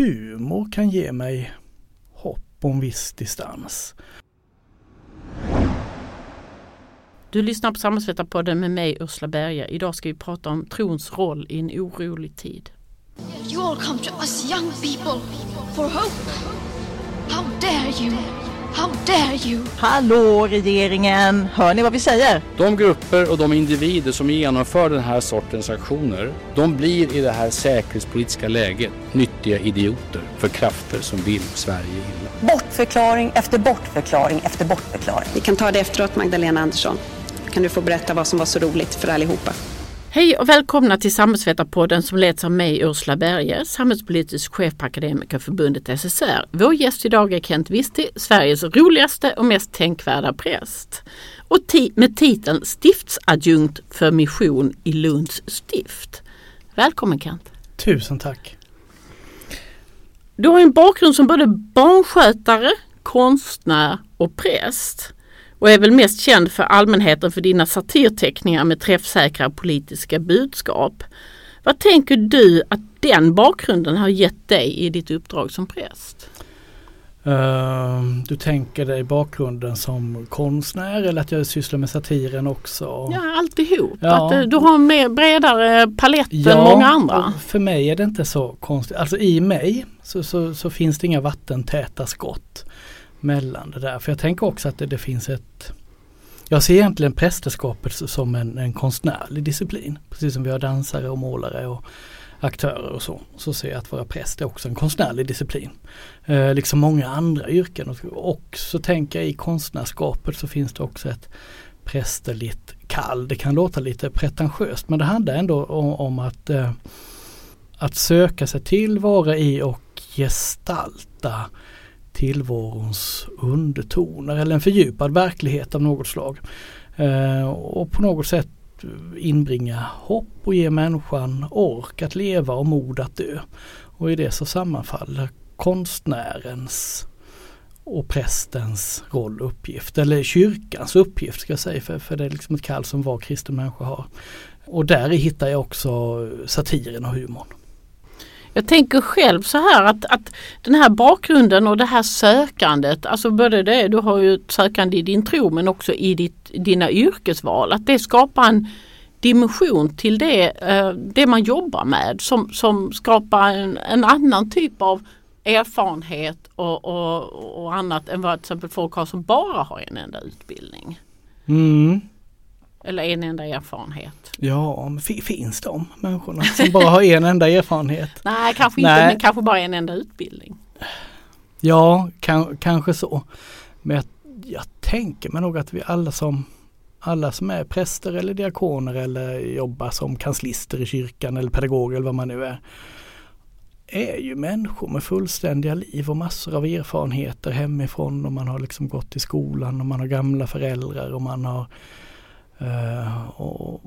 humor kan ge mig hopp om viss distans. Du lyssnar på Samhällsvetarpodden med mig Ursula Berge. Idag ska vi prata om trons roll i en orolig tid. You all come to us young people for hope. How dare you? How dare you? Hallå regeringen! Hör ni vad vi säger? De grupper och de individer som genomför den här sortens aktioner, de blir i det här säkerhetspolitiska läget nyttiga idioter för krafter som vill Sverige illa. Bortförklaring efter bortförklaring efter bortförklaring. Vi kan ta det efteråt Magdalena Andersson. Kan du få berätta vad som var så roligt för allihopa? Hej och välkomna till Samhällsvetarpodden som leds av mig Ursula Berge, samhällspolitisk chef på Akademikerförbundet SSR. Vår gäst idag är Kent Wisti, Sveriges roligaste och mest tänkvärda präst. Och ti med titeln stiftsadjunkt för mission i Lunds stift. Välkommen Kent! Tusen tack! Du har en bakgrund som både barnskötare, konstnär och präst och är väl mest känd för allmänheten för dina satirteckningar med träffsäkra politiska budskap. Vad tänker du att den bakgrunden har gett dig i ditt uppdrag som präst? Uh, du tänker dig bakgrunden som konstnär eller att jag sysslar med satiren också? Ja, alltihop. Ja. Att eh, du har en mer bredare palett ja, än många andra. För mig är det inte så konstigt. Alltså i mig så, så, så finns det inga vattentäta skott mellan det där. För jag tänker också att det, det finns ett jag ser egentligen prästerskapet som en, en konstnärlig disciplin. Precis som vi har dansare och målare och aktörer och så. Så ser jag att vara präst är också en konstnärlig disciplin. Eh, liksom många andra yrken. Och, och så tänker jag i konstnärskapet så finns det också ett prästerligt kall. Det kan låta lite pretentiöst men det handlar ändå om, om att, eh, att söka sig till, vara i och gestalta tillvarons undertoner eller en fördjupad verklighet av något slag. Eh, och på något sätt inbringa hopp och ge människan ork att leva och mod att dö. Och i det så sammanfaller konstnärens och prästens roll och uppgift, eller kyrkans uppgift ska jag säga, för, för det är liksom ett kall som var kristen människa har. Och där hittar jag också satiren och humorn. Jag tänker själv så här att, att den här bakgrunden och det här sökandet, alltså både det, du har ju ett sökande i din tro men också i ditt, dina yrkesval, att det skapar en dimension till det, eh, det man jobbar med som, som skapar en, en annan typ av erfarenhet och, och, och annat än vad till exempel folk har som bara har en enda utbildning. Mm. Eller en enda erfarenhet. Ja, men finns de människorna som bara har en enda erfarenhet? Nej, kanske inte, men kanske bara en enda utbildning. Ja, kan, kanske så. Men jag, jag tänker mig nog att vi alla som alla som är präster eller diakoner eller jobbar som kanslister i kyrkan eller pedagoger eller vad man nu är är ju människor med fullständiga liv och massor av erfarenheter hemifrån och man har liksom gått i skolan och man har gamla föräldrar och man har Uh, och,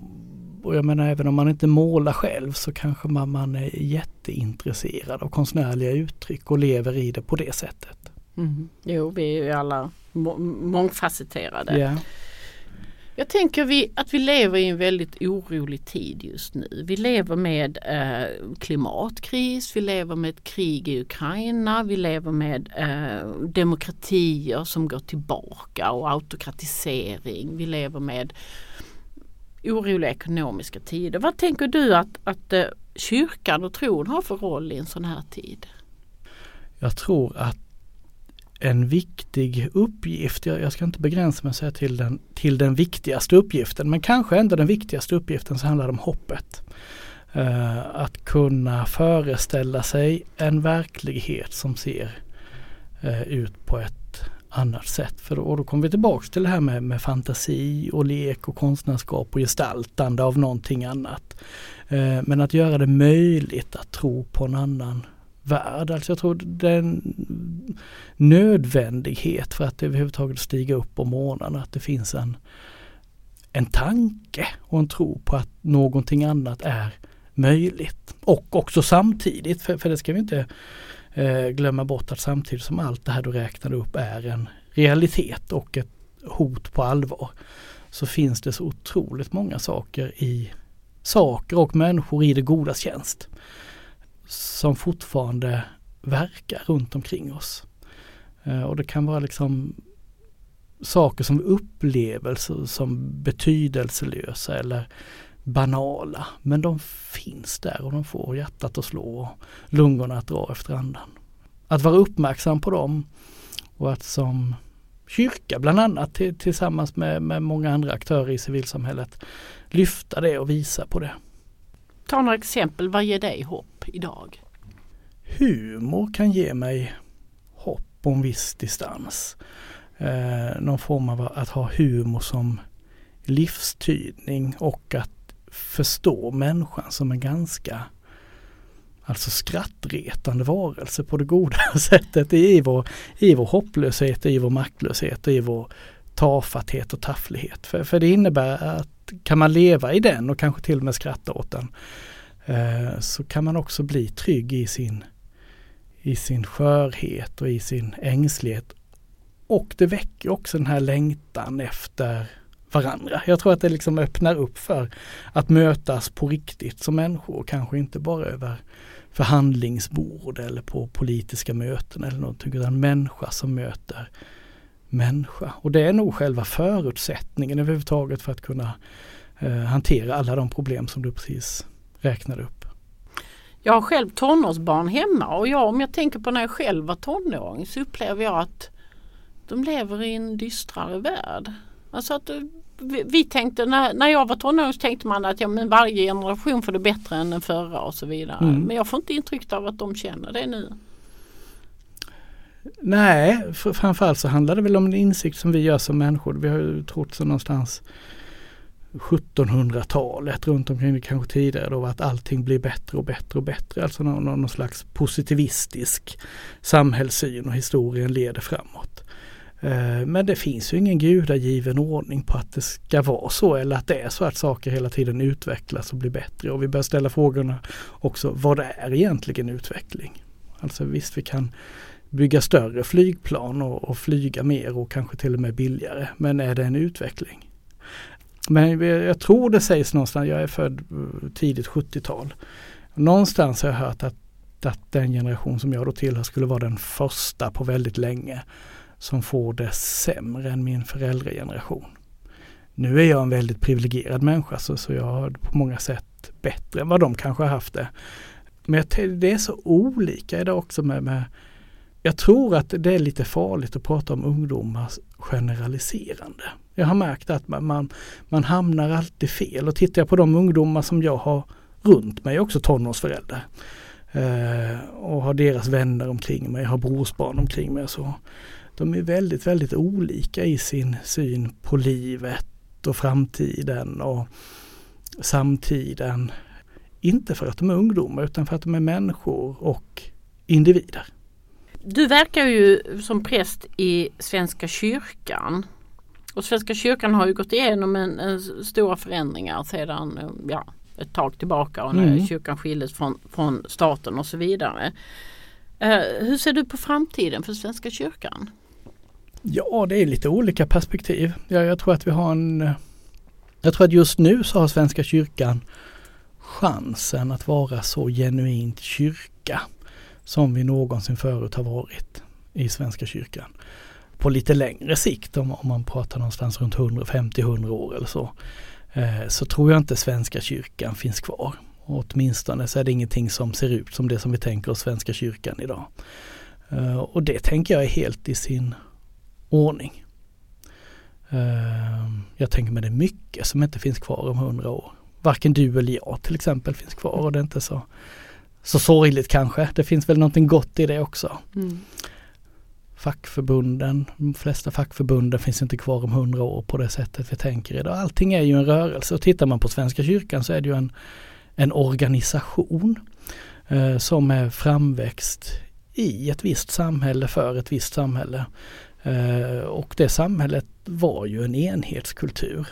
och, jag menar även om man inte målar själv så kanske man, man är jätteintresserad av konstnärliga uttryck och lever i det på det sättet. Mm. Jo, vi är ju alla må mångfacetterade. Yeah. Jag tänker vi, att vi lever i en väldigt orolig tid just nu. Vi lever med eh, klimatkris, vi lever med ett krig i Ukraina, vi lever med eh, demokratier som går tillbaka och autokratisering. Vi lever med oroliga ekonomiska tider. Vad tänker du att, att eh, kyrkan och tron har för roll i en sån här tid? Jag tror att en viktig uppgift, jag, jag ska inte begränsa mig och säga till den, till den viktigaste uppgiften, men kanske ändå den viktigaste uppgiften så handlar det om hoppet. Uh, att kunna föreställa sig en verklighet som ser uh, ut på ett annat sätt. För då, och då kommer vi tillbaks till det här med, med fantasi och lek och konstnärskap och gestaltande av någonting annat. Uh, men att göra det möjligt att tro på en annan värld. Alltså jag tror det är en nödvändighet för att överhuvudtaget stiga upp på morgonen. Att det finns en, en tanke och en tro på att någonting annat är möjligt. Och också samtidigt, för, för det ska vi inte eh, glömma bort att samtidigt som allt det här du räknade upp är en realitet och ett hot på allvar så finns det så otroligt många saker i saker och människor i det godas tjänst som fortfarande verkar runt omkring oss. Eh, och det kan vara liksom saker som upplevelser som betydelselösa eller banala. Men de finns där och de får hjärtat att slå och lungorna att dra efter andan. Att vara uppmärksam på dem och att som kyrka bland annat tillsammans med, med många andra aktörer i civilsamhället lyfta det och visa på det. Ta några exempel, vad ger dig hopp idag? Humor kan ge mig hopp och en viss distans. Eh, någon form av att ha humor som livstydning och att förstå människan som en ganska alltså skrattretande varelse på det goda sättet i vår, i vår hopplöshet, i vår maktlöshet i vår tafatthet och tafflighet. För, för det innebär att kan man leva i den och kanske till och med skratta åt den eh, så kan man också bli trygg i sin, i sin skörhet och i sin ängslighet. Och det väcker också den här längtan efter varandra. Jag tror att det liksom öppnar upp för att mötas på riktigt som människor, kanske inte bara över förhandlingsbord eller på politiska möten eller någonting, utan människa som möter människa. Och det är nog själva förutsättningen överhuvudtaget för att kunna eh, hantera alla de problem som du precis räknade upp. Jag har själv tonårsbarn hemma och jag, om jag tänker på när jag själv var tonåring så upplever jag att de lever i en dystrare värld. Alltså att vi, vi tänkte när, när jag var tonåring så tänkte man att ja, men varje generation får det bättre än den förra och så vidare. Mm. Men jag får inte intryck av att de känner det nu. Nej, framförallt så handlar det väl om en insikt som vi gör som människor. Vi har ju trott så någonstans 1700-talet runt omkring det kanske tidigare då att allting blir bättre och bättre och bättre. Alltså någon, någon slags positivistisk samhällssyn och historien leder framåt. Eh, men det finns ju ingen gudagiven ordning på att det ska vara så eller att det är så att saker hela tiden utvecklas och blir bättre. Och vi bör ställa frågorna också, vad är egentligen utveckling? Alltså visst, vi kan bygga större flygplan och, och, flyga mer och kanske till och med billigare. Men är det en utveckling? Men jag tror det sägs någonstans, jag är född eh, tidigt 70-tal. Någonstans har jag hört att, att den generation som jag då tillhör skulle vara den första på väldigt länge som får det sämre än min föräldrageneration. Nu är jag en väldigt privilegierad människa så, så jag har på många sätt bättre än vad de kanske har haft det. Men det är så olika idag också med, med jag tror att det är lite farligt att prata om ungdomars generaliserande. Jag har märkt att man, man, man hamnar alltid fel och tittar jag på de ungdomar som jag har runt mig, också tonårsföräldrar. Eh, och har deras vänner omkring mig, har brorsbarn omkring mig och så. De är väldigt, väldigt olika i sin syn på livet och framtiden och samtiden. Inte för att de är ungdomar utan för att de är människor och individer. Du verkar ju som präst i Svenska kyrkan. Och Svenska kyrkan har ju gått igenom en, en stora förändringar sedan ja, ett tag tillbaka och när mm. kyrkan skildes från, från staten och så vidare. Uh, hur ser du på framtiden för Svenska kyrkan? Ja, det är lite olika perspektiv. Jag, jag tror att vi har en Jag tror att just nu så har Svenska kyrkan chansen att vara så genuint kyrka som vi någonsin förut har varit i Svenska kyrkan. På lite längre sikt, om, om man pratar någonstans runt 150-100 år eller så, eh, så tror jag inte Svenska kyrkan finns kvar. Och åtminstone så är det ingenting som ser ut som det som vi tänker oss Svenska kyrkan idag. Eh, och det tänker jag är helt i sin ordning. Eh, jag tänker mig det är mycket som inte finns kvar om 100 år. Varken du eller jag till exempel finns kvar och det är inte så så sorgligt kanske. Det finns väl någonting gott i det också. Mm. Fackförbunden, de flesta fackförbunden finns inte kvar om hundra år på det sättet vi tänker idag. Allting är ju en rörelse och tittar man på Svenska kyrkan så är det ju en, en organisation eh, som är framväxt i ett visst samhälle för ett visst samhälle. Eh, och det samhället var ju en enhetskultur.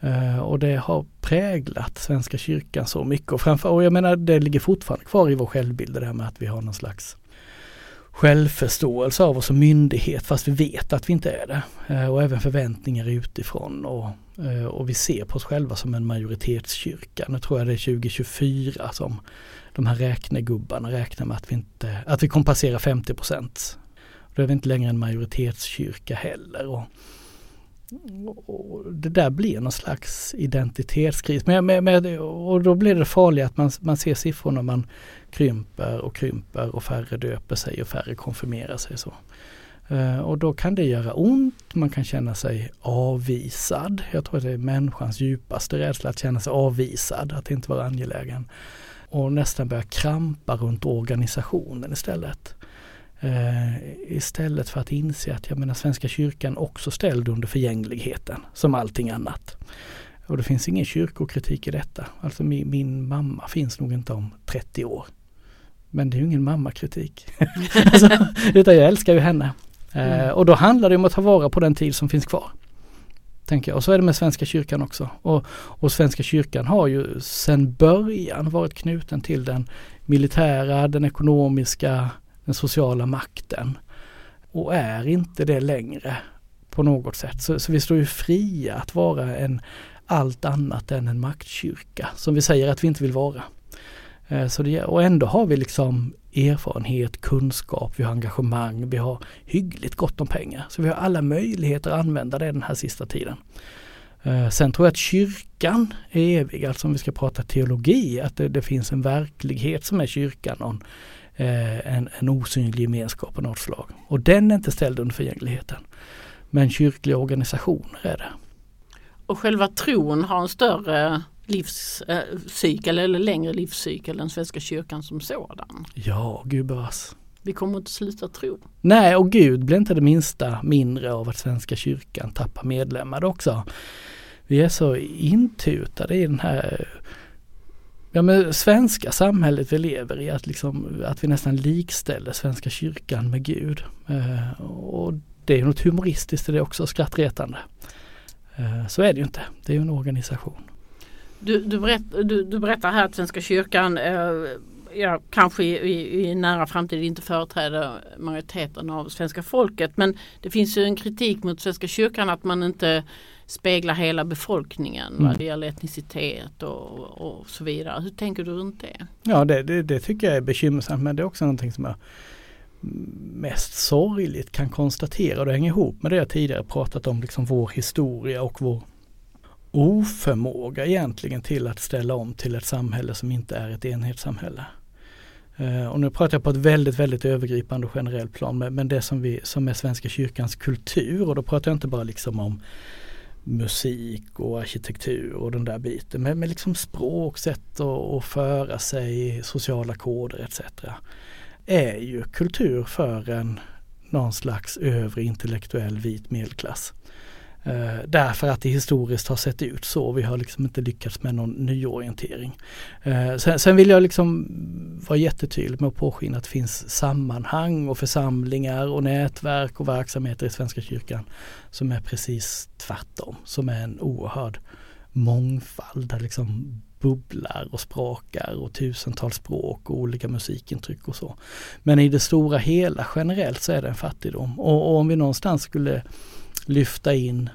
Eh, och det har präglat Svenska kyrkan så mycket och framför och jag menar det ligger fortfarande kvar i vår självbild det här med att vi har någon slags självförståelse av oss som myndighet fast vi vet att vi inte är det. Eh, och även förväntningar utifrån och, eh, och vi ser på oss själva som en majoritetskyrka. Nu tror jag det är 2024 som de här räknegubbarna räknar med att vi, inte, att vi kommer passera 50 procent. Då är vi inte längre en majoritetskyrka heller. Och det där blir någon slags identitetskris. Men, med, med, och då blir det farligt att man, man ser siffrorna man krymper och krymper och färre döper sig och färre konfirmerar sig. så. Eh, och då kan det göra ont, man kan känna sig avvisad. Jag tror att det är människans djupaste rädsla att känna sig avvisad, att inte vara angelägen. Och nästan börja krampa runt organisationen istället. Uh, istället för att inse att jag menar Svenska kyrkan också ställd under förgängligheten som allting annat. Och det finns ingen kyrkokritik i detta. Alltså min, min mamma finns nog inte om 30 år. Men det är ju ingen mammakritik. alltså, utan jag älskar ju henne. Mm. Eh, och då handlar det om att ta vara på den tid som finns kvar. Tänker jag. Och så är det med Svenska kyrkan också. Och, och Svenska kyrkan har ju sedan början varit knuten till den militära, den ekonomiska, den sociala makten. Och är inte det längre på något sätt. Så, så vi står ju fria att vara en allt annat än en maktkyrka som vi säger att vi inte vill vara. Eh, så det, och ändå har vi liksom erfarenhet, kunskap, vi har engagemang, vi har hyggligt gott om pengar. Så vi har alla möjligheter att använda det den här sista tiden. Eh, sen tror jag att kyrkan är evig, alltså om vi ska prata teologi, att det, det finns en verklighet som är kyrkan, någon, eh, en, en osynlig gemenskap av något slag. Och den är inte ställd under förgängligheten. Men kyrkliga organisationer är det. Och själva tron har en större livscykel eller längre livscykel än Svenska kyrkan som sådan. Ja, gubevars. Vi kommer inte sluta tro. Nej, och Gud blir inte det minsta mindre av att Svenska kyrkan tappar medlemmar också. Vi är så intutade i den här ja, men svenska samhället vi lever i, att, liksom, att vi nästan likställer Svenska kyrkan med Gud. Eh, och det är något humoristiskt i det också, skrattretande. Eh, så är det ju inte, det är ju en organisation. Du, du, berätt, du, du berättar här att Svenska kyrkan eh, ja, kanske i, i, i, nära framtid inte företräder majoriteten av svenska folket. Men det finns ju en kritik mot Svenska kyrkan att man inte speglar hela befolkningen mm. vad det gäller etnicitet och, och så vidare. Hur tänker du runt det? Ja det, det, det, tycker jag är bekymmersamt men det är också någonting som jag mest sorgligt kan konstatera och det hänger ihop med det jag tidigare pratat om, liksom vår historia och vår oförmåga egentligen till att ställa om till ett samhälle som inte är ett enhetssamhälle. Uh, och nu pratar jag på ett väldigt, väldigt övergripande och generellt plan, men, men det som, vi, som är Svenska kyrkans kultur och då pratar jag inte bara liksom om musik och arkitektur och den där biten, men med liksom språk, sätt att föra sig, sociala koder etc. är ju kultur för en någon slags övre intellektuell vit medelklass. Eh, därför att det historiskt har sett ut så. Vi har liksom inte lyckats med någon nyorientering. Eh, sen, sen, vill jag liksom vara jättetydlig med att påskina att det finns sammanhang och församlingar och nätverk och verksamheter i Svenska kyrkan som är precis tvärtom. Som är en oerhörd mångfald där liksom bubblar och sprakar och tusentals språk och olika musikintryck och så. Men i det stora hela generellt så är det en fattigdom och, och om vi någonstans skulle lyfta in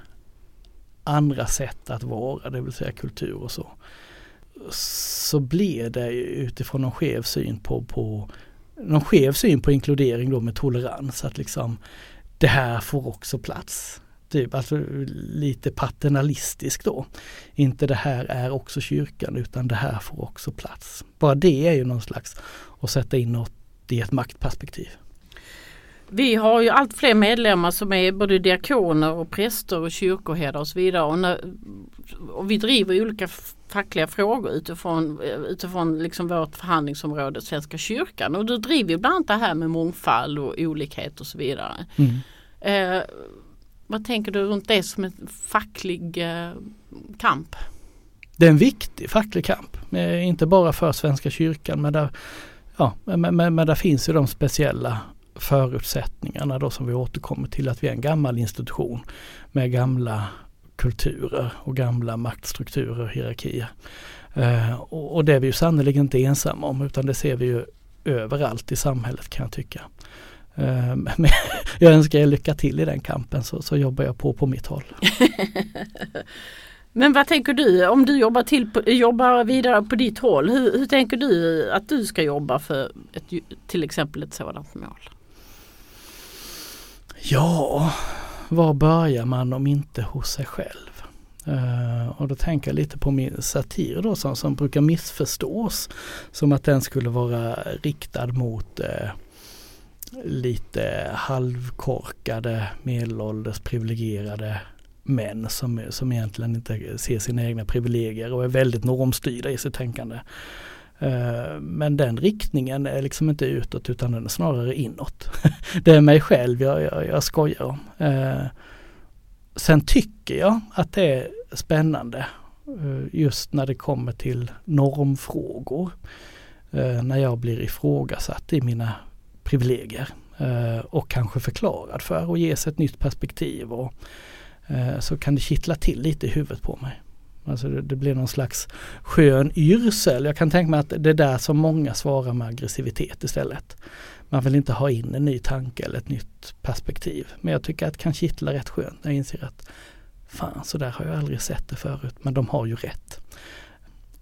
andra sätt att vara, det vill säga kultur och så. Så blir det utifrån någon skev syn på, på någon skev syn på inkludering då med tolerans att liksom det här får också plats. Typ, alltså lite paternalistisk då. Inte det här är också kyrkan utan det här får också plats. Bara det är ju någon slags att sätta in något i ett maktperspektiv. Vi har ju allt fler medlemmar som är både diakoner och präster och kyrkoherdar och så vidare. Och, när, och vi driver olika fackliga frågor utifrån, utifrån liksom vårt förhandlingsområde Svenska kyrkan. Och du driver ju bland annat det här med mångfald och olikhet och så vidare. Mm. Eh, vad tänker du runt det som en facklig eh, kamp? Det är en viktig facklig kamp. Eh, inte bara för Svenska kyrkan men där, ja, men, men, men där finns ju de speciella förutsättningarna då som vi återkommer till att vi är en gammal institution med gamla kulturer och gamla maktstrukturer och hierarkier. Eh, och, och, det är vi ju sannerligen inte ensamma om utan det ser vi ju överallt i samhället kan jag tycka. Eh, men jag önskar er lycka till i den kampen så, så jobbar jag på på mitt håll. Men vad tänker du om du jobbar, till, jobbar vidare på ditt håll? Hur, hur tänker du att du ska jobba för ett, till exempel ett sådant mål? Ja, var börjar man om inte hos sig själv? Uh, och då tänker jag lite på min satir då som, som brukar missförstås. Som att den skulle vara riktad mot uh, lite halvkorkade medelålders privilegierade män som, som egentligen inte ser sina egna privilegier och är väldigt normstyrda i sitt tänkande. Eh, men den riktningen är liksom inte utåt utan den är snarare inåt. det är mig själv jag, jag, jag skojar om. Eh, sen tycker jag att det är spännande eh, just när det kommer till normfrågor. När jag blir ifrågasatt i mina privilegier och kanske förklarad för och ges ett nytt perspektiv. Och, så kan det kittla till lite i huvudet på mig. Alltså det, det blir någon slags skön yrsel. Jag kan tänka mig att det är där som många svarar med aggressivitet istället. Man vill inte ha in en ny tanke eller ett nytt perspektiv. Men jag tycker att det kan kittla rätt skönt när jag inser att fan så där har jag aldrig sett det förut. Men de har ju rätt.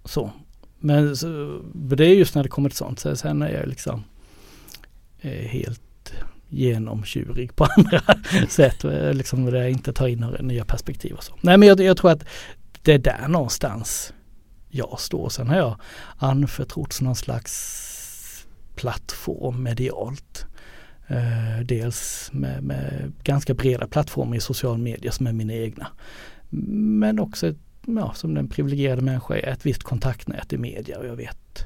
Så. Men så, det är just när det kommer till sånt. Så sen är jag liksom eh, helt genomtjurig på andra sätt. Eh, liksom där jag inte tar in några nya perspektiv och så. Nej men jag, jag tror att det är där någonstans jag står. Sen har jag anförtrotts någon slags plattform medialt. Eh, dels med, med, ganska breda plattformar i social media som är mina egna. Men också ja, som den privilegierade människa är ett visst kontaktnät i media och jag vet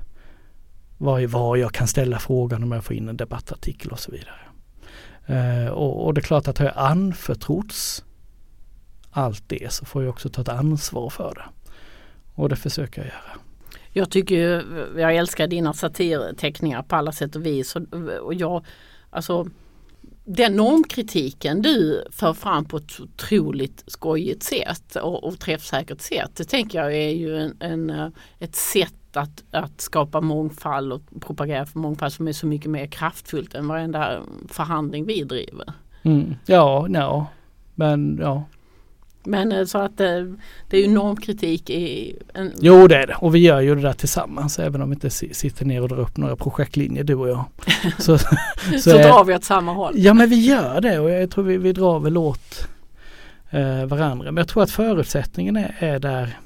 var, var jag kan ställa frågan om jag får in en debattartikel och så vidare. Eh, och, och, det är klart att har jag anförtrotts allt det så får jag också ta ett ansvar för det. Och det försöker jag göra. Jag tycker, jag älskar dina satirteckningar på alla sätt och vis. Och, jag, alltså den normkritiken du för fram på ett otroligt skojigt sätt och, och träffsäkert sätt. Det tänker jag är ju en, en, ett sätt att, att skapa mångfald och propagera för mångfald som är så mycket mer kraftfullt än varenda förhandling vi driver. Mm. Ja, ja, men ja, men eh, så att det, eh, det är ju normkritik i en... Jo det är det och vi gör ju det där tillsammans även om vi inte sitter ner och drar upp några projektlinjer du och jag. Så, så, så är, drar vi åt samma håll. Ja men vi gör det och jag tror vi, vi drar väl åt eh, varandra. Men jag tror att förutsättningen är, är där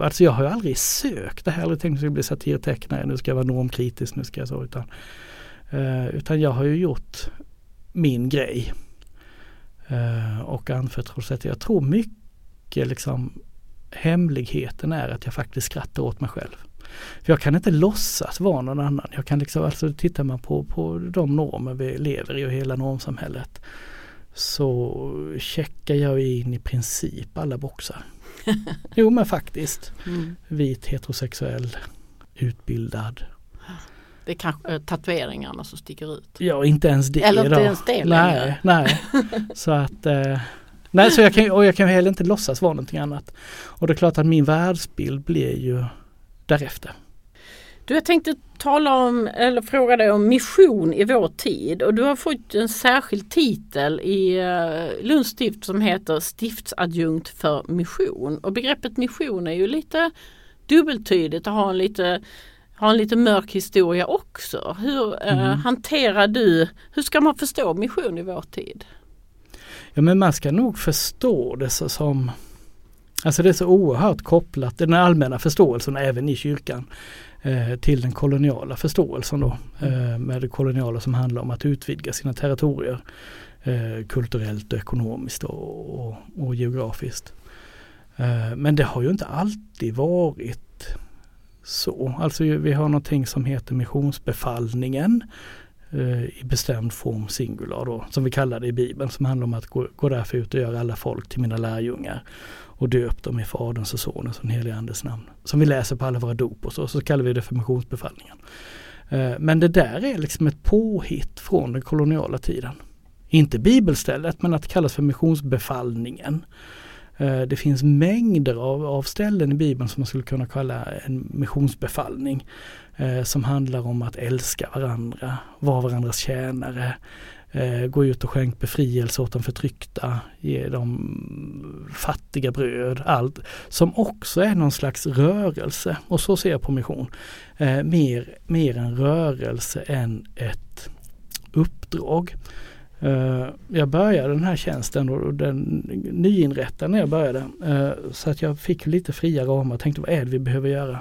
Alltså jag har ju aldrig sökt det här, aldrig tänkt att jag ska bli satirtecknare, nu ska jag vara normkritisk, nu ska jag så utan eh, Utan jag har ju gjort min grej Eh, och anförtros att jag tror mycket liksom hemligheten är att jag faktiskt skrattar åt mig själv. För jag kan inte låtsas vara någon annan. Jag kan liksom, alltså tittar man på, på de normer vi lever i och hela normsamhället så checkar jag in i princip alla boxar. jo men faktiskt. Mm. Vit, heterosexuell, utbildad, det är kanske tatueringarna som sticker ut. Ja, inte ens det Eller inte ens det Nej, nej. så att eh, Nej, så jag kan, och jag kan heller inte låtsas vara någonting annat. Och det är klart att min världsbild blir ju därefter. Du, jag tänkte tala om, eller fråga dig om mission i vår tid och du har fått en särskild titel i uh, Lunds stift som heter stiftsadjunkt för mission. Och begreppet mission är ju lite dubbeltydigt och har en lite har en lite mörk historia också. Hur eh, mm. hanterar du, hur ska man förstå mission i vår tid? Ja men man ska nog förstå det så som Alltså det är så oerhört kopplat, den allmänna förståelsen även i kyrkan eh, till den koloniala förståelsen då. Eh, med det koloniala som handlar om att utvidga sina territorier eh, kulturellt och ekonomiskt och, och, och geografiskt. Eh, men det har ju inte alltid varit så. Alltså vi har någonting som heter missionsbefallningen eh, i bestämd form singular då, som vi kallar det i Bibeln, som handlar om att gå, gå därför ut och göra alla folk till mina lärjungar och döp dem i Faderns och Sonens och den helige Andes namn. Som vi läser på alla våra dop och så, så kallar vi det för missionsbefallningen. Eh, men det där är liksom ett påhitt från den koloniala tiden. Inte bibelstället men att det kallas för missionsbefallningen. Eh, det finns mängder av, av ställen i Bibeln som man skulle kunna kalla en missionsbefallning. Eh, som handlar om att älska varandra, vara varandras tjänare, eh, gå ut och skänk befrielse åt de förtryckta, ge dem fattiga bröd, allt som också är någon slags rörelse och så ser jag på mission. Eh, mer, mer en rörelse än ett uppdrag. Eh, jag började den här tjänsten och den nyinrättade när jag började. Eh, så att jag fick lite fria ramar och tänkte vad är det vi behöver göra?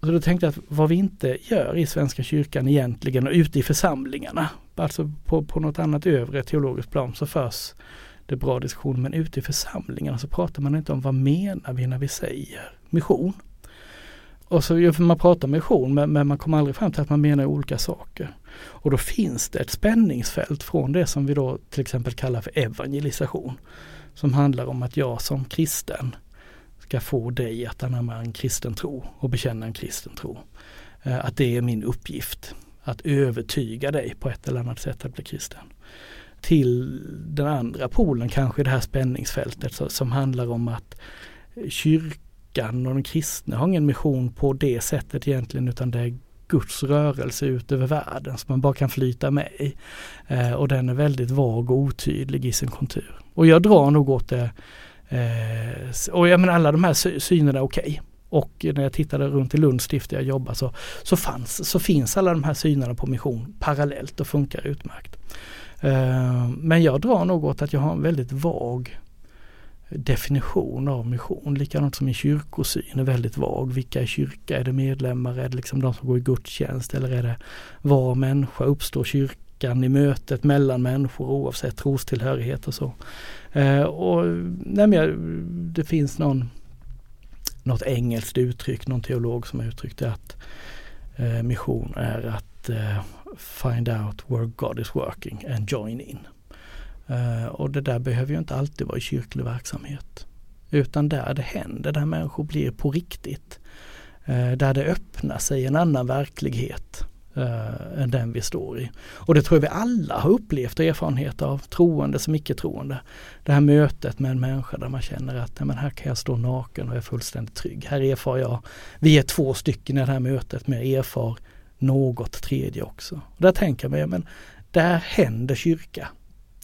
Så då tänkte jag att vad vi inte gör i Svenska kyrkan egentligen och ute i församlingarna, alltså på, på något annat övre teologiskt plan så förs det bra diskussion men ute i församlingarna så pratar man inte om vad menar vi när vi säger mission. Och så man pratar mission men, men man kommer aldrig fram till att man menar olika saker. Och då finns det ett spänningsfält från det som vi då till exempel kallar för evangelisation. Som handlar om att jag som kristen ska få dig att anamma en kristen tro och bekänna en kristen tro. Eh, att det är min uppgift. Att övertyga dig på ett eller annat sätt att bli kristen. Till den andra polen kanske det här spänningsfältet som handlar om att kyrkan och den kristna har ingen mission på det sättet egentligen utan det är Guds rörelse ut över världen som man bara kan flyta med i. Eh, och den är väldigt vag och otydlig i sin kontur. Och jag drar nog åt det Eh, och jag menar alla de här synerna är okej. Okay. Och när jag tittade runt i Lunds stift där jag jobbar så, så, fanns, så finns alla de här synerna på mission parallellt och funkar utmärkt. Eh, men jag drar nog åt att jag har en väldigt vag definition av mission. Likadant som min kyrkosyn är väldigt vag. Vilka är kyrka? Är det medlemmar? Är det liksom de som går i gudstjänst? Eller är det var människa uppstår kyrkan i mötet mellan människor oavsett trostillhörighet och så. Eh, och nej, men, det finns någon, något engelskt uttryck, någon teolog som har uttryckt det att eh, mission är att eh, find out where God is working and join in. Eh, och det där behöver ju inte alltid vara i kyrklig verksamhet. Utan där det händer, där människor blir på riktigt. Eh, där det öppnar sig en annan verklighet eh, än den vi står i. Och det tror jag vi alla har upplevt och erfarenhet av, troende som icke-troende. Det här mötet med en människa där man känner att nej, men här kan jag stå naken och är fullständigt trygg. Här erfar jag, vi är två stycken i det här mötet men jag erfar något tredje också. Och där tänker jag mig, men där händer kyrka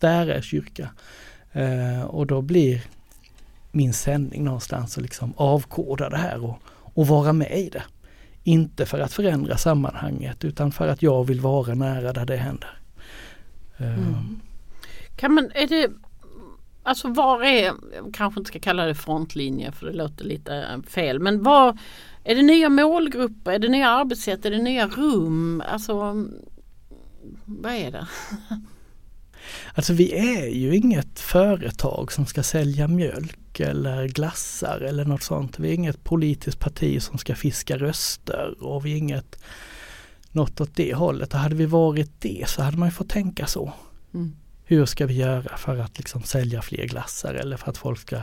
där är kyrka. Eh, och då blir min sändning någonstans att liksom avkoda det här och, och vara med i det. Inte för att förändra sammanhanget utan för att jag vill vara nära där det händer. Eh, mm. Kan man, är det, alltså var är, kanske inte ska kalla det frontlinje för det låter lite fel, men var, är det nya målgrupper, är det nya arbetssätt, är det nya rum? Alltså vad är det? Alltså vi är ju inget företag som ska sälja mjölk eller glassar eller något sånt. Vi är inget politiskt parti som ska fiska röster och vi är inget något åt det hållet. Och hade vi varit det så hade man ju fått tänka så. Mm. Hur ska vi göra för att liksom sälja fler glassar eller för att folk ska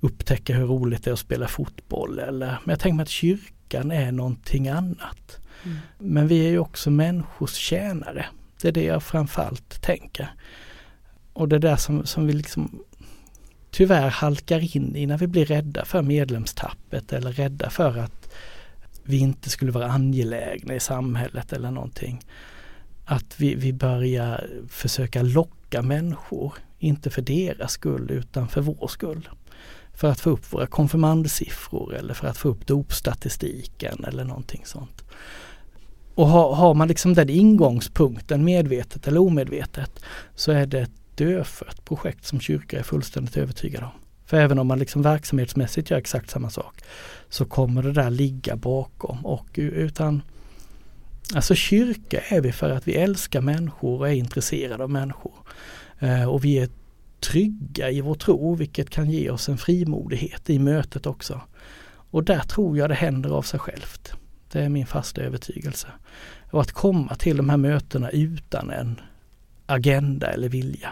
upptäcka hur roligt det är att spela fotboll. Eller, men jag tänker mig att kyrkan är någonting annat. Mm. Men vi är ju också människors tjänare. Det är det jag framförallt tänker. Och det där som, som vi liksom tyvärr halkar in i när vi blir rädda för medlemstappet eller rädda för att vi inte skulle vara angelägna i samhället eller någonting. Att vi, vi börjar försöka locka människor, inte för deras skull utan för vår skull. För att få upp våra konfirmandsiffror eller för att få upp dopstatistiken eller någonting sånt. Och har, har man liksom den ingångspunkten medvetet eller omedvetet så är det ett dödfött projekt som kyrka är fullständigt övertygad om. För även om man liksom verksamhetsmässigt gör exakt samma sak så kommer det där ligga bakom och utan Alltså kyrka är vi för att vi älskar människor och är intresserade av människor. Eh, och vi är trygga i vår tro vilket kan ge oss en frimodighet i mötet också. Och där tror jag det händer av sig självt. Det är min fasta övertygelse. Och att komma till de här mötena utan en agenda eller vilja.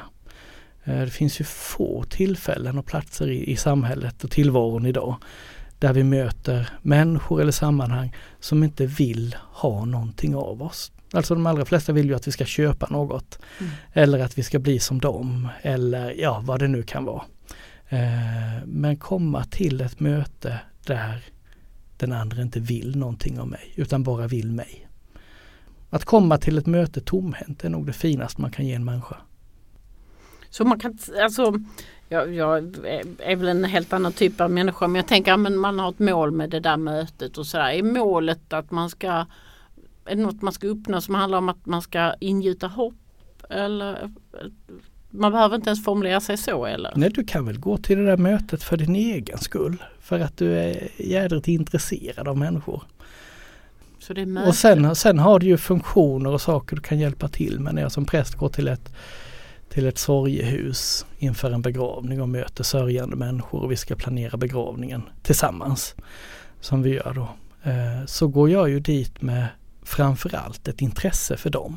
Eh, det finns ju få tillfällen och platser i, i samhället och tillvaron idag där vi möter människor eller sammanhang som inte vill ha någonting av oss. Alltså de allra flesta vill ju att vi ska köpa något mm. eller att vi ska bli som dem eller ja vad det nu kan vara. Eh, men komma till ett möte där den andra inte vill någonting av mig utan bara vill mig. Att komma till ett möte tomhänt är nog det finaste man kan ge en människa. Så man kan, alltså, jag, jag är väl en helt annan typ av människa men jag tänker att man har ett mål med det där mötet och sådär. Är målet att man ska, är det något man ska uppnå som handlar om att man ska ingjuta hopp? Eller man behöver inte ens formulera sig så eller? Nej, du kan väl gå till det där mötet för din egen skull. För att du är jädrigt intresserad av människor. Och sen, sen har du ju funktioner och saker du kan hjälpa till med när jag som präst går till ett till ett sorgehus inför en begravning och möter sörjande människor och vi ska planera begravningen tillsammans. Som vi gör då. Eh, så går jag ju dit med framförallt ett intresse för dem.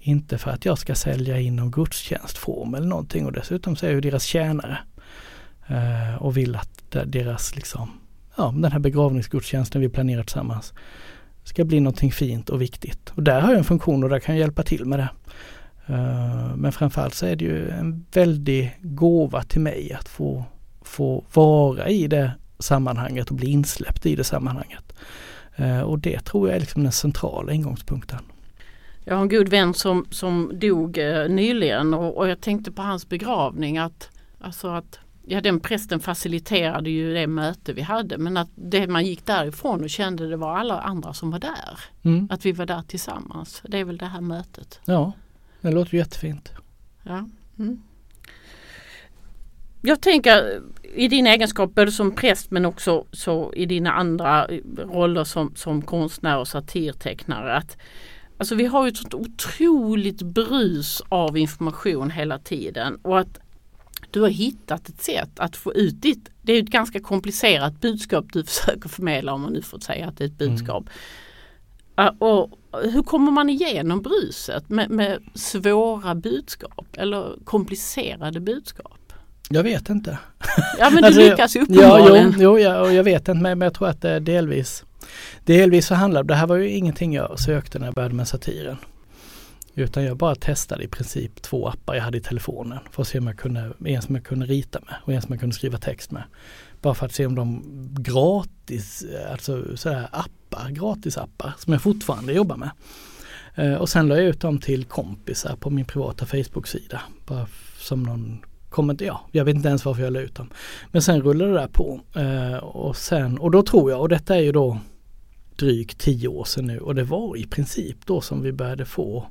Inte för att jag ska sälja in någon gudstjänstform eller någonting och dessutom så är jag ju deras tjänare. Eh, och vill att deras liksom, ja den här begravningsgudstjänsten vi planerar tillsammans ska bli någonting fint och viktigt. Och där har jag en funktion och där kan jag hjälpa till med det. Eh, men framförallt så är det ju en väldig gåva till mig att få, få vara i det sammanhanget och bli insläppt i det sammanhanget. Eh, och det tror jag är liksom den centrala ingångspunkten. Jag har en god vän som, som dog eh, nyligen och, och, jag tänkte på hans begravning att, alltså att ja, den prästen faciliterade ju det möte vi hade men att det man gick därifrån och kände det var alla andra som var där. Mm. Att vi var där tillsammans. Det är väl det här mötet. Ja, det låter jättefint. Ja. Mm. Jag tänker i dina egenskaper som präst men också så i dina andra roller som, som konstnär och satirtecknare att Alltså vi har ju ett sånt otroligt brus av information hela tiden och att du har hittat ett sätt att få ut ditt, det är ett ganska komplicerat budskap du försöker förmedla om man nu får säga att det är ett budskap. Mm. Och hur kommer man igenom bruset med, med svåra budskap eller komplicerade budskap? Jag vet inte. Ja men du alltså, lyckas uppenbarligen. Ja, jo, jo jag, jag vet inte men jag tror att det delvis Delvis så handlar det här var ju ingenting jag sökte när jag började med satiren. Utan jag bara testade i princip två appar jag hade i telefonen för att se om jag kunde, en som jag kunde rita med och en som jag kunde skriva text med. Bara för att se om de gratis, alltså sådär appar, gratisappar som jag fortfarande jobbar med. Eh, och sen la jag ut dem till kompisar på min privata Facebook-sida. Bara som någon kommentar, ja, jag vet inte ens varför jag la ut dem. Men sen rullade det där på. Eh, och sen, och då tror jag, och detta är ju då drygt tio år sedan nu och det var i princip då som vi började få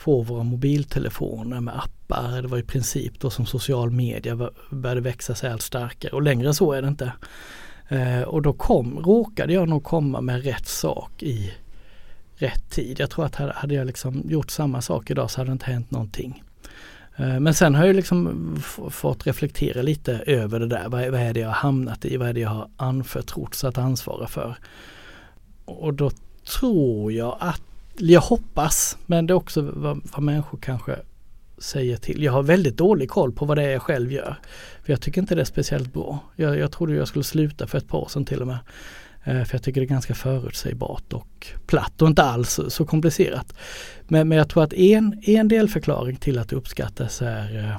få våra mobiltelefoner med appar. Det var i princip då som social media började växa sig allt starkare och längre så är det inte. Eh, och då kom, råkade jag nog komma med rätt sak i rätt tid. Jag tror att hade jag liksom gjort samma sak idag så hade det inte hänt någonting. Eh, men sen har jag liksom fått reflektera lite över det där. Vad, vad är det jag har hamnat i? Vad är det jag har anförtrotts att ansvara för? Och då tror jag att jag hoppas, men det är också vad, vad människor kanske säger till. Jag har väldigt dålig koll på vad det är jag själv gör. För Jag tycker inte det är speciellt bra. Jag, jag trodde jag skulle sluta för ett par år sedan till och med. Eh, för jag tycker det är ganska förutsägbart och platt och inte alls så komplicerat. Men, men jag tror att en, en delförklaring till att det uppskattas är eh,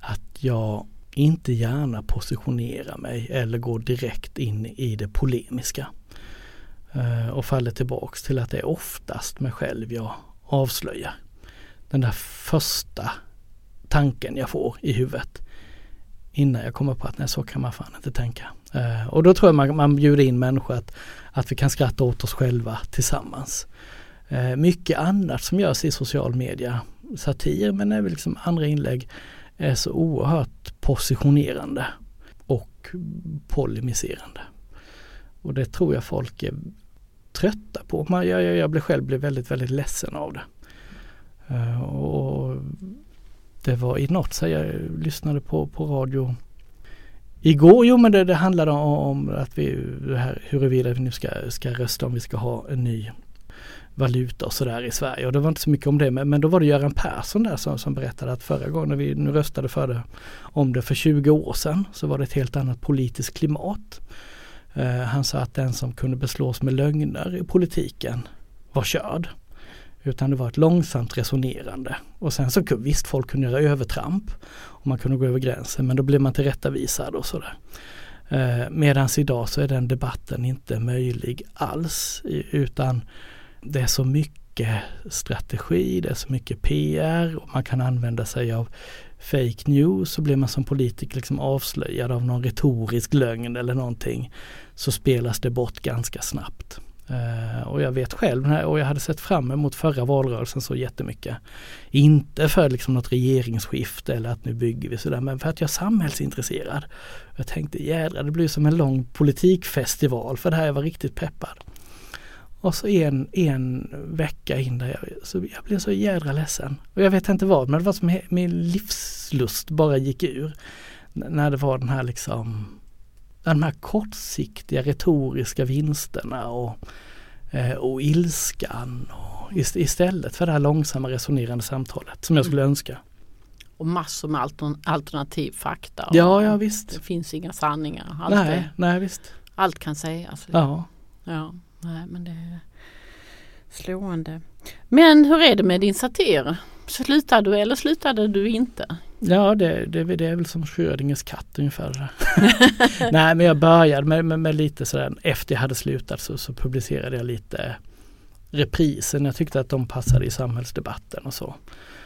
att jag inte gärna positionerar mig eller går direkt in i det polemiska. Eh, och faller tillbaks till att det är oftast mig själv jag avslöjar. Den där första tanken jag får i huvudet innan jag kommer på att nej så kan man fan inte tänka. Uh, och då tror jag man, man bjuder in människor att, att vi kan skratta åt oss själva tillsammans. Uh, mycket annat som görs i social media, satir men även liksom andra inlägg är så oerhört positionerande och polemiserande. Och det tror jag folk är trötta på. Man, jag, jag, jag blev själv blev väldigt, väldigt ledsen av det. Uh, och det var i något, så jag lyssnade på, på radio igår. Jo men det, det handlade om att vi, det här, huruvida vi nu ska, ska rösta om vi ska ha en ny valuta och sådär i Sverige. Och det var inte så mycket om det men, men då var det Göran Persson där som, som berättade att förra gången när vi nu röstade för det, om det för 20 år sedan så var det ett helt annat politiskt klimat. Uh, han sa att den som kunde beslås med lögner i politiken var körd. Utan det var ett långsamt resonerande. Och sen så visst, folk kunde göra övertramp och man kunde gå över gränsen men då blev man tillrättavisad och sådär. Eh, Medan idag så är den debatten inte möjlig alls utan det är så mycket mycket strategi, det är så mycket PR och man kan använda sig av fake news så blir man som politiker liksom avslöjad av någon retorisk lögn eller någonting så spelas det bort ganska snabbt. Uh, och jag vet själv och jag hade sett fram emot förra valrörelsen så jättemycket. Inte för liksom något regeringsskifte eller att nu bygger vi sådär men för att jag är samhällsintresserad. Jag tänkte jädra det blir som en lång politikfestival för det här jag var riktigt peppad. Och så en, en vecka in där jag, så jag blev så jädra ledsen. Och jag vet inte vad men det var som min livslust bara gick ur. När det var den här liksom de här kortsiktiga retoriska vinsterna och, eh, och ilskan och istället för det här långsamma resonerande samtalet som jag skulle mm. önska. Och massor med alternativ fakta. Ja, ja visst. Det finns inga sanningar. Allt nej, är, nej visst. Allt kan sägas. Ja. Ja, nej men det är slående. Men hur är det med din satir? Slutade du eller slutade du inte? Ja det, det, det är väl som Schrödingers katt ungefär. Nej men jag började med, med, med, lite sådär efter jag hade slutat så, så publicerade jag lite reprisen. Jag tyckte att de passade i samhällsdebatten och så.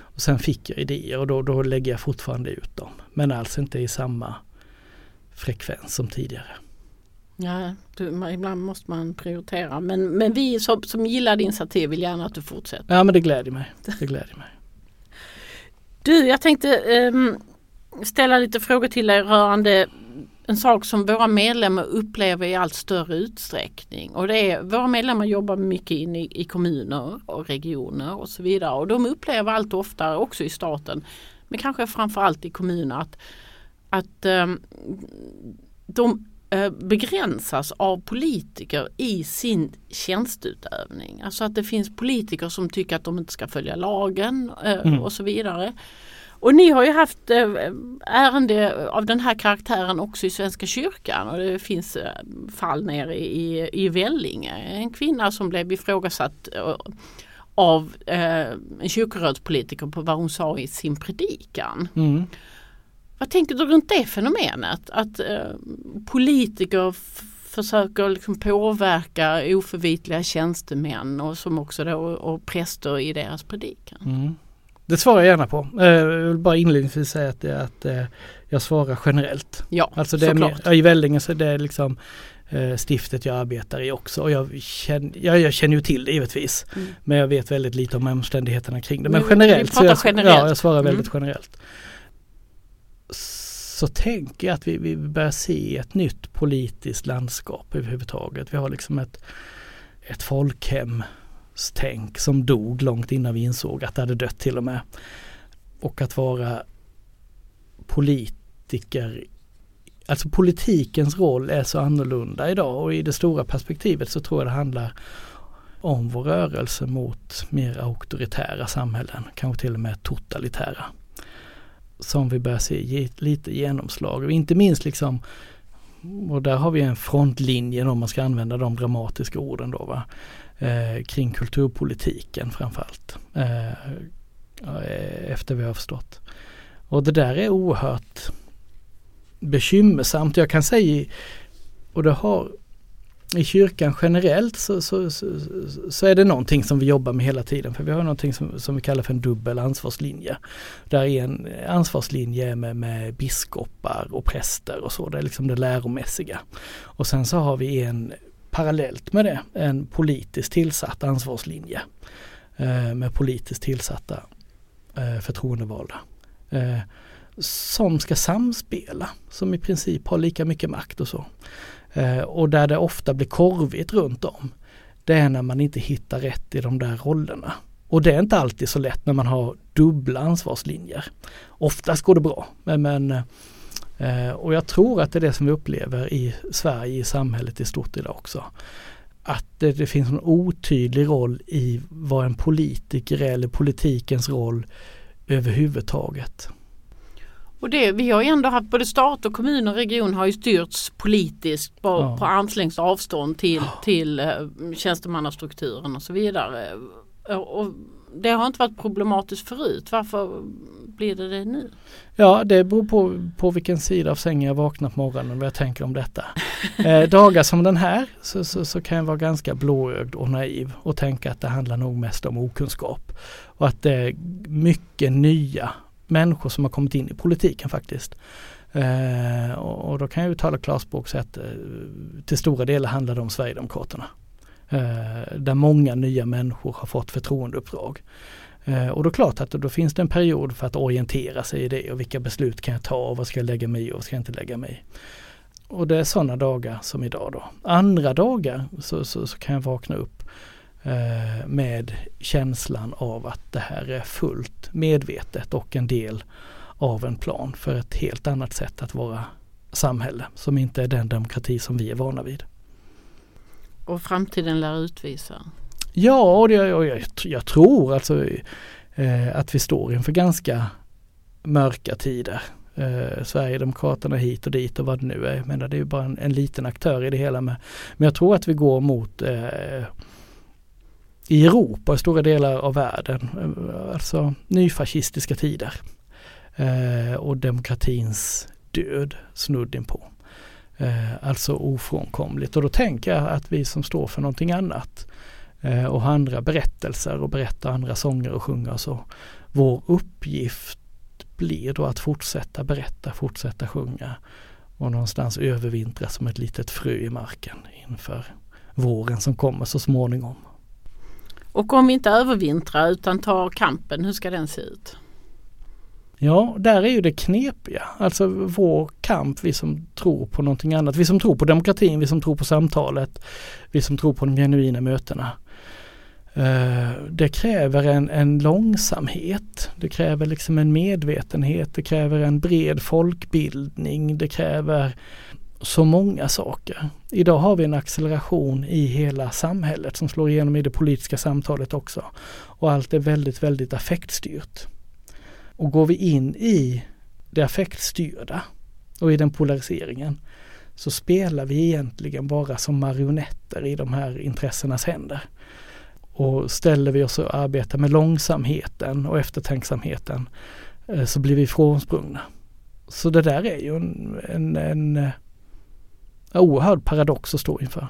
Och sen fick jag idéer och då, då lägger jag fortfarande ut dem. Men alls inte i samma frekvens som tidigare. Ja, du, ibland måste man prioritera. Men, men vi som, som gillar din satir vill gärna att du fortsätter. Ja men det gläder mig. Det gläder mig. Du, jag tänkte um, ställa lite frågor till dig rörande en sak som våra medlemmar upplever i allt större utsträckning. Och det är våra medlemmar jobbar mycket in i, i kommuner och regioner och så vidare. Och de upplever allt oftare också i staten men kanske framförallt i kommuner att, att um, de begränsas av politiker i sin tjänstutövning. Alltså att det finns politiker som tycker att de inte ska följa lagen eh, mm. och så vidare. Och ni har ju haft eh, ärende av den här karaktären också i Svenska kyrkan och det finns fall nere i, i Vellinge. En kvinna som blev ifrågasatt av en kyrkorådspolitiker på vad hon sa i sin predikan. Mm. Vad tänker du runt det fenomenet? Att eh, politiker försöker liksom påverka oförvitliga tjänstemän och som också då och präster i deras predikan. Mm. Det svarar jag gärna på. Eh, jag vill bara inledningsvis säga att, att eh, jag svarar generellt. Ja, alltså det såklart. Är, I Vellinge så det är liksom eh, stiftet jag arbetar i också och jag känner, jag, jag känner ju till det givetvis. Mm. Men jag vet väldigt lite om omständigheterna kring det. Men, men generellt, så jag, generellt. Ja, jag svarar väldigt mm. generellt så tänker jag att vi, vi börjar se ett nytt politiskt landskap överhuvudtaget. Vi har liksom ett, ett folkhemstänk som dog långt innan vi insåg att det hade dött till och med. Och att vara politiker Alltså politikens roll är så annorlunda idag och i det stora perspektivet så tror jag det handlar om vår rörelse mot mer auktoritära samhällen, kanske till och med totalitära som vi börjar se lite genomslag. Och inte minst liksom, och där har vi en frontlinje om man ska använda de dramatiska orden då va, eh, kring kulturpolitiken framförallt. Eh, eh efter vi har förstått. Och det där är oerhört bekymmersamt. Jag kan säga, och det har i kyrkan generellt så, så, så, så, är det någonting som vi jobbar med hela tiden för vi har någonting som, som vi kallar för en dubbel ansvarslinje. Där är en ansvarslinje med, med biskopar och präster och så, det är liksom det läromässiga. Och sen så har vi en parallellt med det en politiskt tillsatt ansvarslinje eh, med politiskt tillsatta eh, förtroendevalda. Eh, som ska samspela, som i princip har lika mycket makt och så. Eh, och där det ofta blir korvigt runt om. Det är när man inte hittar rätt i de där rollerna. Och det är inte alltid så lätt när man har dubbla ansvarslinjer. Oftast går det bra. Men, men eh, och jag tror att det är det som vi upplever i Sverige, i samhället i stort idag också. Att det, det finns en otydlig roll i vad en politiker är eller politikens roll överhuvudtaget. Och det, vi har ju ändå haft både stat och kommun och region har ju styrts politiskt på, ja. på armslängds avstånd till, till uh, tjänstemannastrukturen och så vidare. Och det har inte varit problematiskt förut. Varför blir det det nu? Ja, det beror på, på vilken sida av sängen jag vaknar på morgonen och vad jag tänker om detta. Eh, dagar som den här så, så, så, kan jag vara ganska blåögd och naiv och tänka att det handlar nog mest om okunskap. Och att det är mycket nya människor som har kommit in i politiken faktiskt. Eh, och, och, då kan jag ju tala klarspråk och säga att eh, till stora delar handlar det om Sverigedemokraterna. Eh, där många nya människor har fått förtroendeuppdrag. Eh, och då är det klart att då finns det en period för att orientera sig i det och vilka beslut kan jag ta och vad ska jag lägga mig i och vad ska jag inte lägga mig i. Och det är sådana dagar som idag då. Andra dagar så, så, så kan jag vakna upp med känslan av att det här är fullt medvetet och en del av en plan för ett helt annat sätt att vara samhälle som inte är den demokrati som vi är vana vid. Och framtiden lär utvisa? Ja, och det, och jag, jag tror alltså eh, att vi står inför ganska mörka tider. Eh, Sverigedemokraterna hit och dit och vad det nu är. Men det är ju bara en, en liten aktör i det hela. Med. Men jag tror att vi går mot eh, i Europa och stora delar av världen, eh, alltså nyfascistiska tider. Eh, och demokratins död snudd på. Eh, alltså ofrånkomligt och då tänker jag att vi som står för någonting annat eh, och har andra berättelser och berättar andra sånger och sjunga så vår uppgift blir då att fortsätta berätta, fortsätta sjunga och någonstans övervintra som ett litet frö i marken inför våren som kommer så småningom. Och om vi inte övervintrar utan tar kampen, hur ska den se ut? Ja, där är ju det knepiga. Alltså vår kamp, vi som tror på någonting annat. Vi som tror på demokratin, vi som tror på samtalet. Vi som tror på de genuina mötena. Eh, det kräver en, en långsamhet. Det kräver liksom en medvetenhet. Det kräver en bred folkbildning. Det kräver så många saker. Idag har vi en acceleration i hela samhället som slår igenom i det politiska samtalet också. Och allt är väldigt, väldigt affektstyrt. Och går vi in i det affektstyrda och i den polariseringen så spelar vi egentligen bara som marionetter i de här intressenas händer. Och ställer vi oss och arbetar med långsamheten och eftertänksamheten eh, så blir vi frånsprungna. Så det där är ju en, en, en eh, oerhörd paradox att stå inför.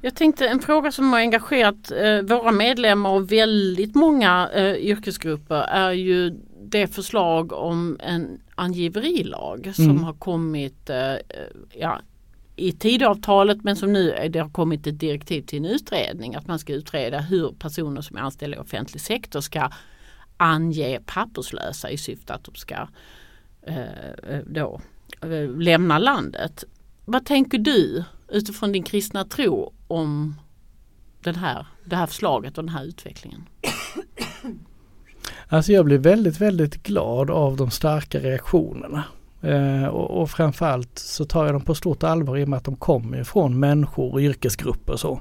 Jag tänkte en fråga som har engagerat eh, våra medlemmar och väldigt många eh, yrkesgrupper är ju det förslag om en angiverilag som mm. har kommit eh, ja, i tidavtalet men som nu är, det har kommit ett direktiv till en utredning att man ska utreda hur personer som är anställda i offentlig sektor ska ange papperslösa i syfte att de ska eh, eh då lämnar lämna landet. Vad tänker du utifrån din kristna tro om den här, det här förslaget och den här utvecklingen? Alltså jag blir väldigt, väldigt glad av de starka reaktionerna. Eh, och, och framförallt så tar jag dem på stort allvar i och med att de kommer från människor och yrkesgrupper så.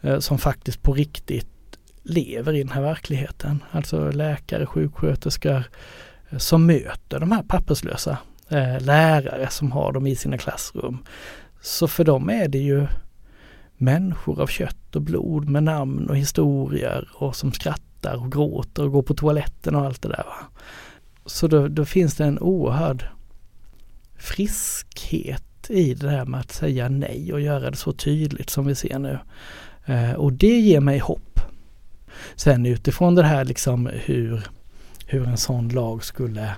Eh, som faktiskt på riktigt lever i den här verkligheten. Alltså läkare, sjuksköterskor eh, som möter de här papperslösa. Eh, lärare som har dem i sina klassrum. Så för dem är det ju människor av kött och blod med namn och historier och som skrattar och gråter och går på toaletten och allt det där. Va? Så då, då finns det en oerhörd friskhet i det där med att säga nej och göra det så tydligt som vi ser nu. Eh, och det ger mig hopp. Sen utifrån det här liksom hur, hur en sån lag skulle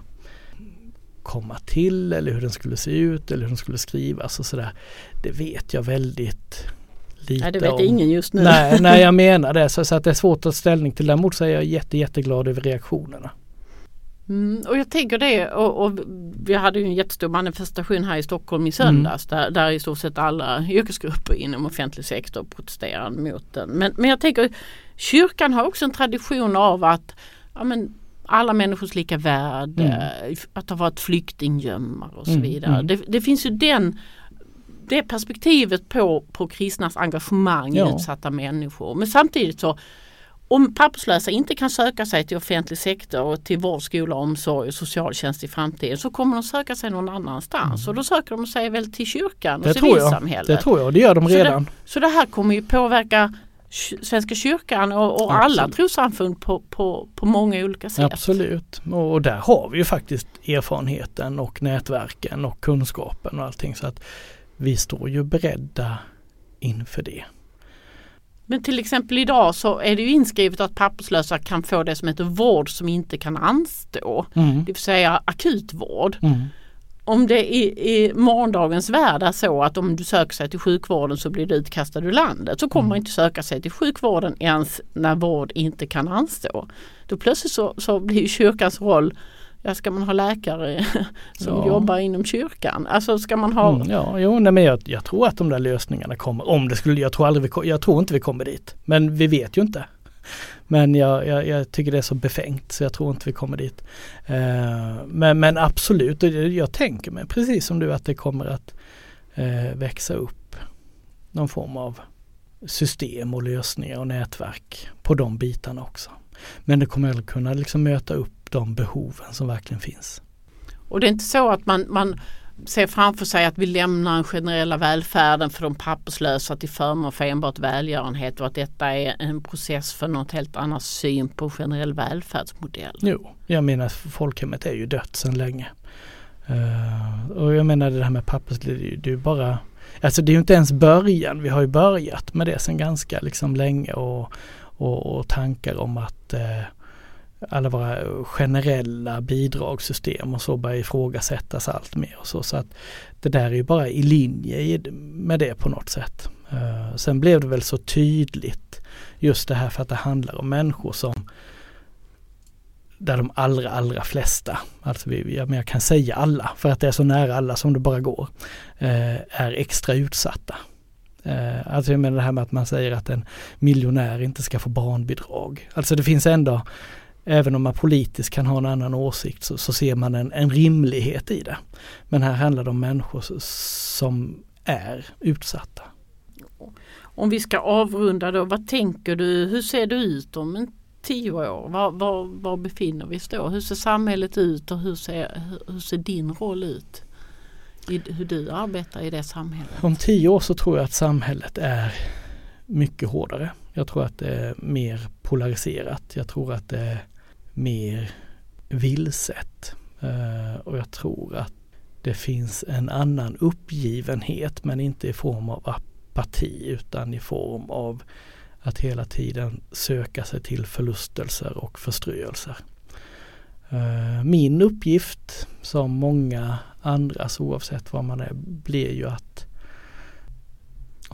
komma till eller hur den skulle se ut eller hur den skulle skrivas och sådär. Det vet jag väldigt lite Nej, det vet om. ingen just nu. Nej, nej jag menar det. Så, så, att det är svårt att ta ställning till. Däremot så är jag jätte, jätteglad över reaktionerna. Mm, och jag tänker det och, och, vi hade ju en jättestor manifestation här i Stockholm i söndags mm. där, där i stort sett alla yrkesgrupper inom offentlig sektor protesterade mot den. Men, men jag tänker kyrkan har också en tradition av att ja, men, alla människors lika värde, mm. att ha varit flyktinggömmare och så mm, vidare. Mm. Det, det, finns ju den det perspektivet på, på kristnas engagemang ja. i utsatta människor. Men samtidigt så om papperslösa inte kan söka sig till offentlig sektor och till vård, skola, omsorg och socialtjänst i framtiden så kommer de söka sig någon annanstans mm. och då söker de sig väl till kyrkan och det civilsamhället. Tror jag. Det tror jag, det gör de redan. Så det, så det här kommer ju påverka Svenska kyrkan och, och alla trossamfund på, på, på många olika sätt. Absolut, och där har vi ju faktiskt erfarenheten och nätverken och kunskapen och allting så att vi står ju beredda inför det. Men till exempel idag så är det ju inskrivet att papperslösa kan få det som heter vård som inte kan anstå. Mm. Det vill säga akutvård. Mm. Om det i, i morgondagens värld är så att om du söker sig till sjukvården så blir du utkastad ur landet så kommer mm. man inte söka sig till sjukvården ens när vård inte kan anstå. Då plötsligt så, så blir kyrkans roll ja, ska man ha läkare som ja. jobbar inom kyrkan? Alltså ska man ha... Mm, ja, jo, nej, men jag, jag, tror att de där lösningarna kommer. Om det skulle, jag tror aldrig vi, jag tror inte vi kommer dit. Men vi vet ju inte. Men jag, jag, jag, tycker det är så befängt så jag tror inte vi kommer dit. Eh, men, men absolut, jag tänker mig precis som du att det kommer att eh, växa upp någon form av system och lösningar och nätverk på de bitarna också. Men det kommer att kunna liksom möta upp de behoven som verkligen finns. Och det är inte så att man, man ser framför sig att vi lämnar den generella välfärden för de papperslösa till förmån för enbart välgörenhet och att detta är en process för något helt annat syn på generell välfärdsmodell. Jo, jag menar folkhemmet är ju dött sedan länge. Uh, och jag menar det här med papperslösa, det är ju bara Alltså det är ju inte ens början, vi har ju börjat med det sedan ganska liksom länge och, och, och tankar om att uh, alla våra generella bidragssystem och så börjar ifrågasättas allt mer och så. Så att det där är ju bara i linje med det på något sätt. Eh, sen blev det väl så tydligt just det här för att det handlar om människor som där de allra, allra flesta, alltså vi, jag, men jag kan säga alla för att det är så nära alla som det bara går, eh, är extra utsatta. Eh, alltså jag menar det här med att man säger att en miljonär inte ska få barnbidrag. Alltså det finns ändå även om man politiskt kan ha en annan åsikt så, så ser man en, en, rimlighet i det. Men här handlar det om människor som är utsatta. Om vi ska avrunda då, vad tänker du, hur ser det ut om en tio år? Var, var, var befinner vi oss då? Hur ser samhället ut och hur ser, hur ser din roll ut? I, hur du arbetar i det samhället? Om tio år så tror jag att samhället är mycket hårdare. Jag tror att det är mer polariserat. Jag tror att det är mer vilset. Eh, och jag tror att det finns en annan uppgivenhet men inte i form av apati utan i form av att hela tiden söka sig till förlustelser och förströelser. Eh, min uppgift som många andras oavsett var man är blir ju att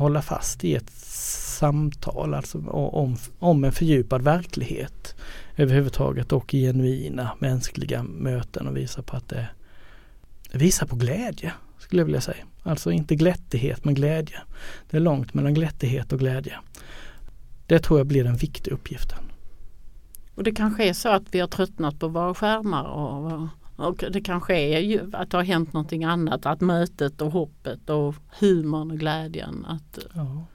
hålla fast i ett samtal alltså om, om en fördjupad verklighet överhuvudtaget och genuina mänskliga möten och visa på att det visar på glädje skulle jag vilja säga. Alltså inte glättighet men glädje. Det är långt mellan glättighet och glädje. Det tror jag blir den viktiga uppgiften. Och det kanske är så att vi har tröttnat på våra skärmar och, och det kanske är ju att det har hänt någonting annat. Att mötet och hoppet och humorn och glädjen. Att... Ja.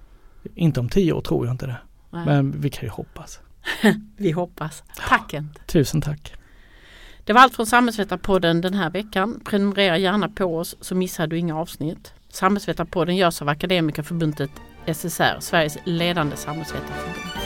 Inte om tio år tror jag inte det. Nej. Men vi kan ju hoppas. Vi hoppas. Tack Kent. Tusen tack. Det var allt från Samhällsvetarpodden den här veckan. Prenumerera gärna på oss så missar du inga avsnitt. Samhällsvetarpodden görs av Akademikerförbundet SSR, Sveriges ledande samhällsvetarförbund.